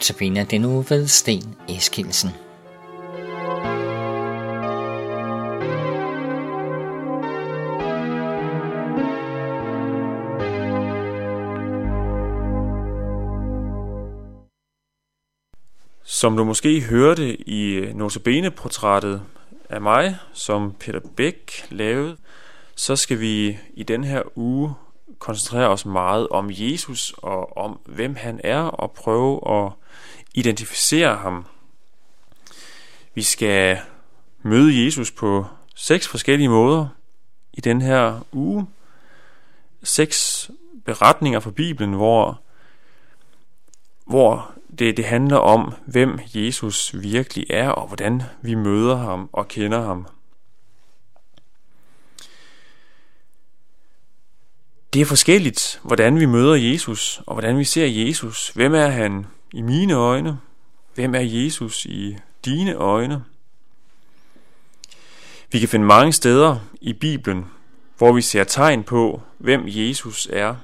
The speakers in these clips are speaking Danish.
Notabene den uge ved Sten Eskilsen. Som du måske hørte i Notabene-portrættet af mig, som Peter Bæk lavede, så skal vi i den her uge koncentrere os meget om Jesus og om hvem han er og prøve at identificere ham. Vi skal møde Jesus på seks forskellige måder i den her uge. Seks beretninger fra Bibelen, hvor, hvor det, det handler om, hvem Jesus virkelig er, og hvordan vi møder ham og kender ham. Det er forskelligt, hvordan vi møder Jesus, og hvordan vi ser Jesus. Hvem er han i mine øjne? Hvem er Jesus i dine øjne? Vi kan finde mange steder i Bibelen, hvor vi ser tegn på, hvem Jesus er.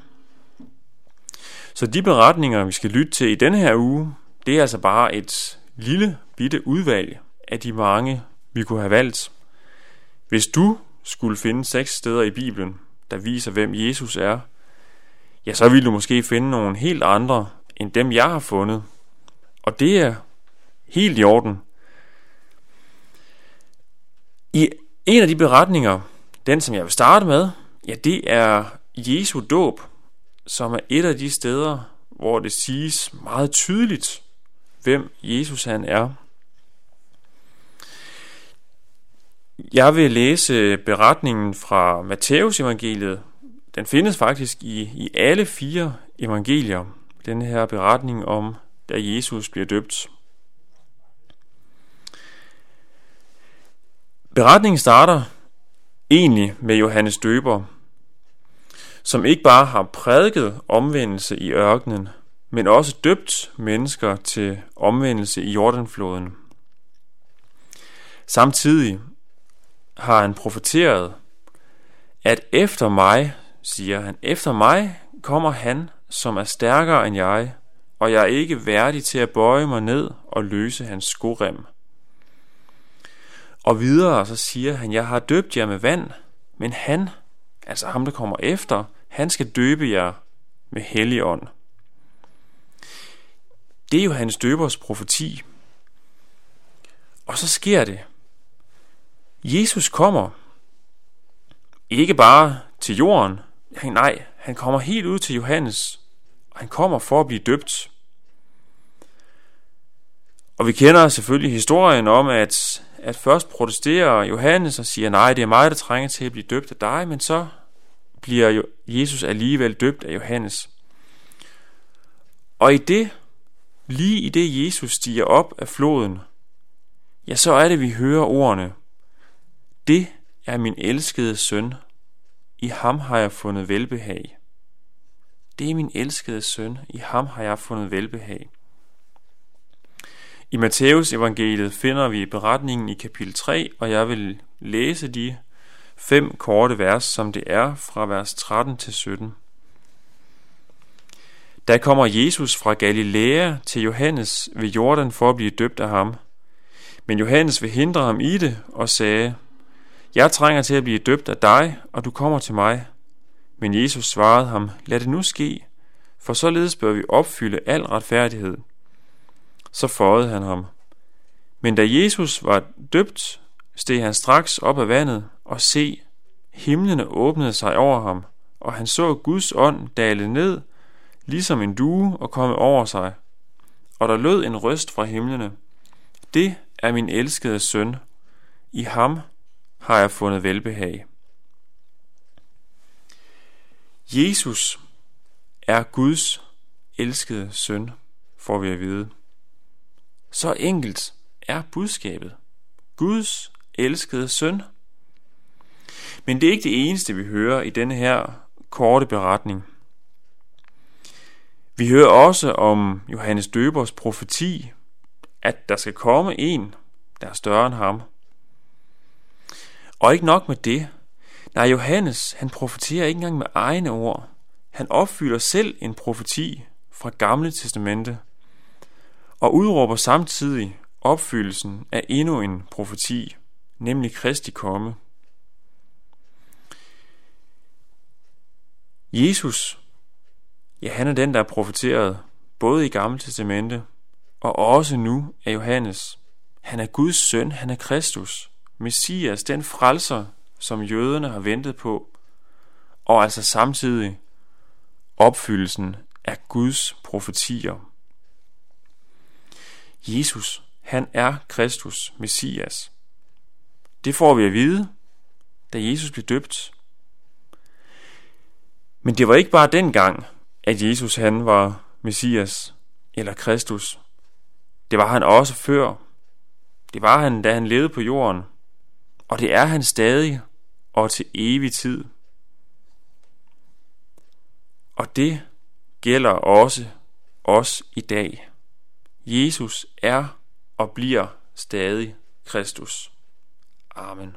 Så de beretninger, vi skal lytte til i denne her uge, det er altså bare et lille bitte udvalg af de mange, vi kunne have valgt. Hvis du skulle finde seks steder i Bibelen, der viser, hvem Jesus er, ja, så ville du måske finde nogle helt andre end dem, jeg har fundet. Og det er helt i orden. I en af de beretninger, den som jeg vil starte med, ja, det er Jesu dåb, som er et af de steder, hvor det siges meget tydeligt, hvem Jesus han er. Jeg vil læse beretningen fra Matteus evangeliet. Den findes faktisk i, i alle fire evangelier. Den her beretning om, da Jesus bliver døbt. Beretningen starter egentlig med Johannes døber, som ikke bare har prædiket omvendelse i ørkenen, men også døbt mennesker til omvendelse i Jordanfloden. Samtidig har han profeteret, at efter mig, siger han, efter mig kommer han, som er stærkere end jeg, og jeg er ikke værdig til at bøje mig ned og løse hans skorem. Og videre så siger han, jeg har døbt jer med vand, men han, altså ham der kommer efter, han skal døbe jer med hellig ånd. Det er jo hans døbers profeti. Og så sker det. Jesus kommer ikke bare til jorden, nej, han kommer helt ud til Johannes, og han kommer for at blive døbt. Og vi kender selvfølgelig historien om, at, at først protesterer Johannes og siger, nej, det er mig, der trænger til at blive døbt af dig, men så bliver Jesus alligevel døbt af Johannes. Og i det, lige i det Jesus stiger op af floden, ja, så er det, vi hører ordene, det er min elskede søn. I ham har jeg fundet velbehag. Det er min elskede søn. I ham har jeg fundet velbehag. I Matteus evangeliet finder vi beretningen i kapitel 3, og jeg vil læse de fem korte vers, som det er fra vers 13 til 17. Der kommer Jesus fra Galilea til Johannes ved Jordan for at blive døbt af ham. Men Johannes vil hindre ham i det og sagde, jeg trænger til at blive døbt af dig, og du kommer til mig. Men Jesus svarede ham, lad det nu ske, for således bør vi opfylde al retfærdighed. Så føjede han ham. Men da Jesus var døbt, steg han straks op af vandet, og se, himlene åbnede sig over ham, og han så Guds ånd dale ned, ligesom en due og komme over sig. Og der lød en røst fra himlene. Det er min elskede søn. I ham har jeg fundet velbehag. Jesus er Guds elskede søn, får vi at vide. Så enkelt er budskabet. Guds elskede søn. Men det er ikke det eneste, vi hører i denne her korte beretning. Vi hører også om Johannes Døbers profeti, at der skal komme en, der er større end ham – og ikke nok med det. Nej, Johannes, han profeterer ikke engang med egne ord. Han opfylder selv en profeti fra Gamle Testamente. og udråber samtidig opfyldelsen af endnu en profeti, nemlig Kristi komme. Jesus, ja han er den, der er profeteret, både i Gamle Testamente og også nu af Johannes. Han er Guds søn, han er Kristus, Messias, den frelser, som jøderne har ventet på, og altså samtidig opfyldelsen af Guds profetier. Jesus, han er Kristus, Messias. Det får vi at vide, da Jesus blev døbt. Men det var ikke bare dengang, at Jesus han var Messias eller Kristus. Det var han også før. Det var han, da han levede på jorden. Og det er han stadig og til evig tid. Og det gælder også os i dag. Jesus er og bliver stadig Kristus. Amen.